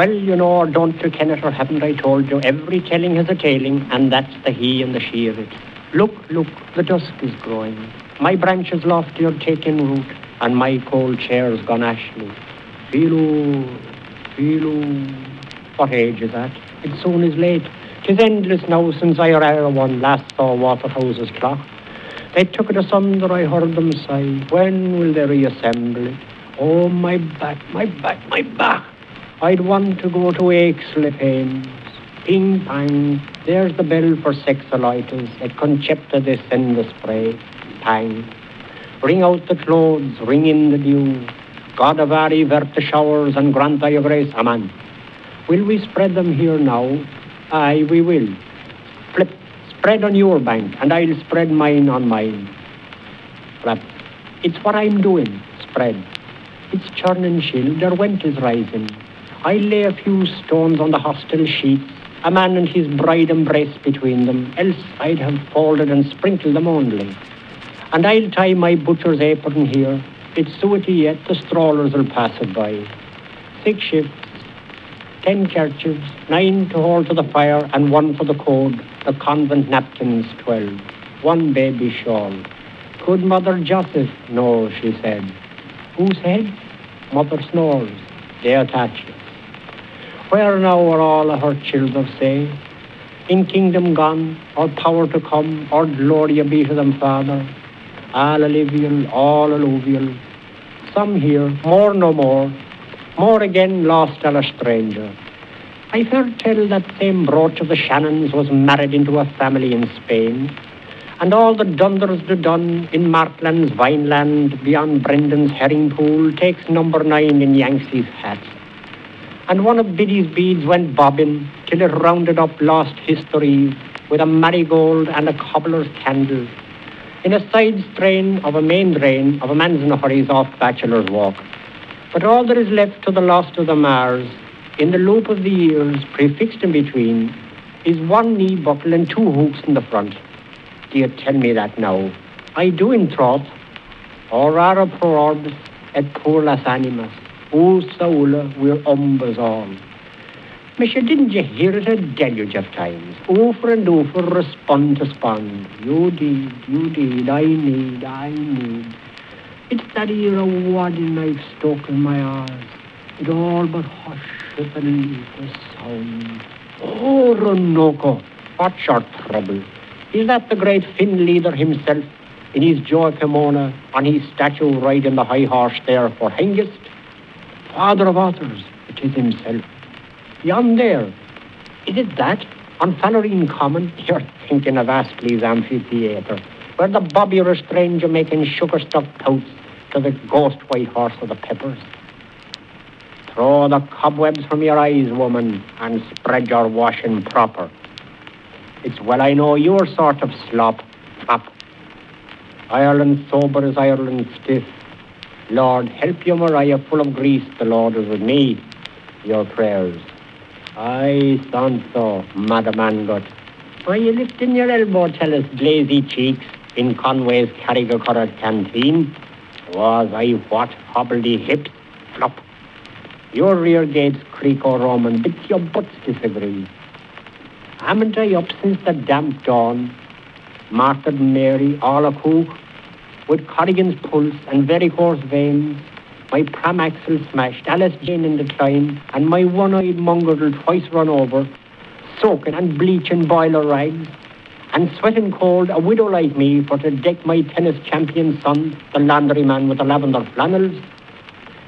Well, you know, don't you ken it, or haven't I told you, every telling has a tailing, and that's the he and the she of it. Look, look, the dusk is growing. My branches lofty are taking root, and my cold chair's gone ashly. Feel-oo, feel-oo. What age is that? It soon is late. 'Tis endless now since I or one last saw Waterhouse's clock. They took it asunder, I heard them sigh. When will they reassemble it? Oh, my back, my back, my back. I'd want to go to Aixley Pains. Ping pang, there's the bell for sexolitis. At Concepta the spray. Pang. Ring out the clothes, ring in the dew. Godavari, vert the showers, and grant thy grace. Amen. Will we spread them here now? Aye, we will. Flip, spread on your bank, and I'll spread mine on mine. Flap. It's what I'm doing, spread. It's churn and chill, their went is rising. I'll lay a few stones on the hostel sheets, a man and his bride embrace between them, else I'd have folded and sprinkled them only. And I'll tie my butcher's apron here. It's suety yet, the strawlers'll pass it by. Six shifts, ten kerchiefs, nine to hold to the fire, and one for the code, the convent napkins twelve, one baby shawl. Could Mother Joseph? No, she said. Whose head? Mother snores. They attach it. Where now are all her children, say? In kingdom gone, or power to come, or glory be to them, Father? All alluvial, all alluvial. Some here, more no more, more again lost and a stranger. I've heard tell that same brooch of the Shannons was married into a family in Spain, and all the Dunders do done in Markland's Vineland beyond Brendan's herring pool takes number nine in Yanksy's hat. And one of Biddy's beads went bobbing till it rounded up lost history with a marigold and a cobbler's candle in a side strain of a main drain of a man's hurry's off bachelor's walk. But all that is left to the lost of the Mars, in the loop of the ears prefixed in between, is one knee buckle and two hooks in the front. You tell me that now? I do in troth. Or rara pro orbis et pur las animas. O saula, we're umbers all. Monsieur, didn't you hear it a deluge of times? Over and over, respond to spond. You did, you did, I need, I need. It's that of wadding knife stuck in my eyes. It all but husheth and leave the sound. Oh, Ronoko, what's your trouble? Is that the great Finn leader himself in his joy Pomona on his statue riding the high horse there for Hengist? Father of authors, it is himself. Yon there, is it that? On Fallerine Common, you're thinking of Astley's amphitheatre, where the a stranger making sugar-stuffed pouts to the ghost white horse of the peppers. Throw the cobwebs from your eyes, woman, and spread your washing proper. It's well I know your sort of slop, fop. Ireland sober as Ireland stiff. Lord, help you, Maria, full of grease. The Lord is with me. Your prayers. Aye, Santo, Madam Angot. Why you lifting your elbow, tell us, glazy cheeks, in Conway's Carrigacorrad canteen? Was I what hobbledy hips? Flop. Your rear gates creak or Roman, but your butts disagree. Haven't I up since the damp dawn? Martha and Mary, all a cook, with Corrigan's pulse and varicose veins, my pram axle smashed, Alice Jane in the decline, and my one-eyed mongrel twice run over, soaking and bleaching boiler rags, and sweating cold, a widow like me for to deck my tennis champion son, the laundryman with the lavender flannels.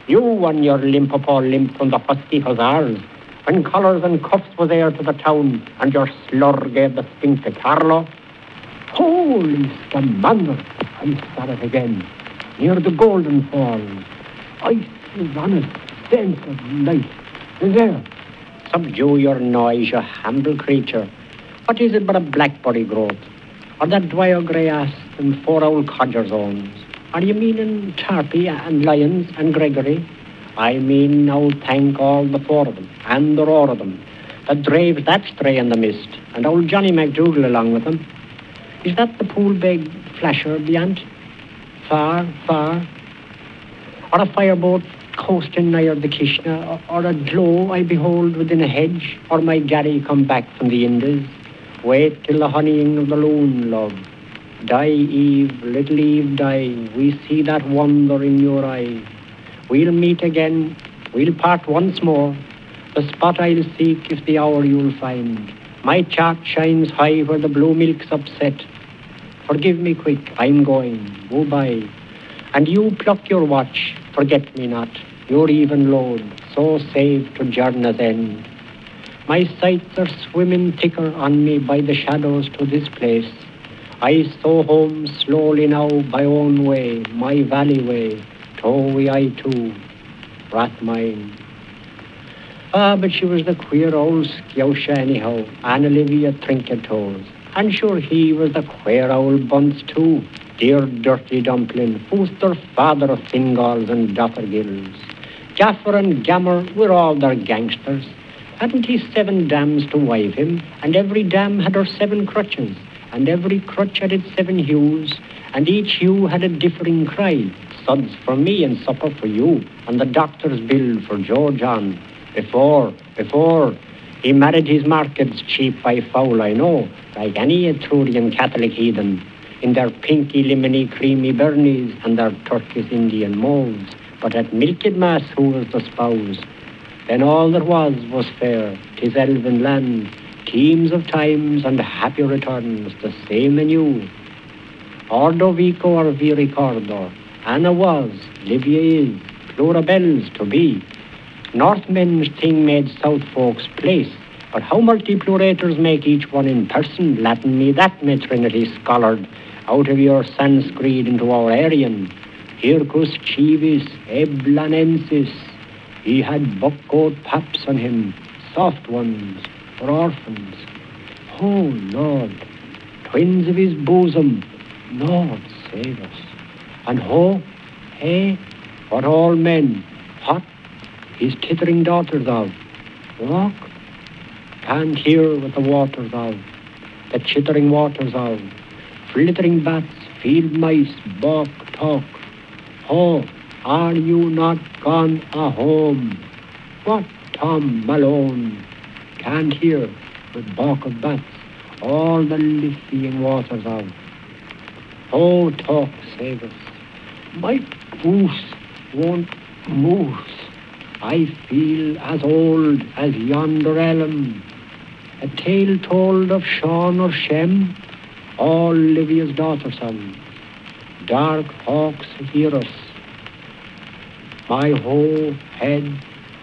You and your limp up all limp from the husky hussars, when collars and cuffs was heir to the town, and your slur gave the stink to Carlow. Holy scamander! I saw it again, near the Golden Falls. Ice is honest, sense of life. Is there? Subdue your noise, you humble creature. What is it but a blackberry growth? Or that dwyer grey ass and four old codger zones? Are you meaning Tarpey and Lyons and Gregory? I mean now thank all the four of them, and the roar of them, that drave that stray in the mist, and old Johnny MacDougall along with them. Is that the Poolbeg flasher beyond? Far, far? Or a fireboat coasting nigher the Kishna, or, a glow I behold within a hedge, or my Gary come back from the Indies. Wait till the honeying of the loon, love. Die, Eve, little Eve, die. We see that wonder in your eye. We'll meet again, we'll part once more. The spot I'll seek if the hour you'll find. My chart shines high where the blue milk's upset. Forgive me quick, I'm going. Go by. And you pluck your watch, forget me not, your even load, so save to journey's end. My sights are swimming thicker on me by the shadows to this place. I so home slowly now by own way, my valley way, tow we I too, Rathmine. Ah, but she was the queer old scousha anyhow, Anna Livia Trinket toes. And sure he was the queer old bunce too, dear dirty dumpling, who's their father of Fingalls and Dothergills. Gaffer and Gammer were all their gangsters. Hadn't he seven dams to wive him, and every dam had her seven crutches, and every crutch had its seven hues, and each hue had a differing cry. Suds for me and supper for you, and the doctor's bill for George on. Before, before, he married his markets cheap by foul, I know, like any Etrurian Catholic heathen, in their pinky, lemony, creamy burnies and their Turkish Indian molds. But at milked mass who was the spouse? Then all that was was fair, tis elven land, teams of times and happy returns, the same anew. Ordo vico or vi ricordo, Anna was, Livia is, Plurabelle's to be. Northmen's thing made South folks place, but how multiplurators make each one in person, Latin me that me Trinity scholared, out of your Sanskrit into our Aryan. Hircus civis eblanensis. He had buckcoat paps on him, soft ones, for orphans. Oh, Lord, twins of his bosom, Lord, save us. And ho, hey, what all men, what his tittering daughters of. Walk, can't hear with the waters of, the chittering waters of, flittering bats, field mice, balk, talk. Oh, are you not gone a home? What Tom Malone can't hear with balk of bats, all the liffying waters of. Oh, talk, save us. My goose won't moose. I feel as old as yonder elm. A tale told of Shaun or Shem, all Livia's daughter son. Dark hawks hear us. My whole head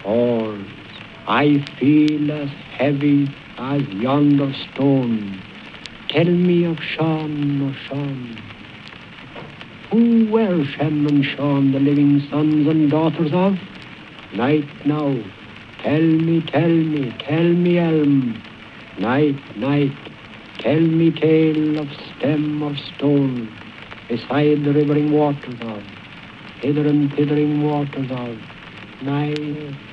falls. I feel as heavy as yonder stone. Tell me of Sean or Shaun. Who were Shem and Shaun, the living sons and daughters of? Night now, tell me, tell me, tell me, Elm. Night, night, tell me tale of stem or stone, beside the rivering waters of, hither and thithering waters of, night,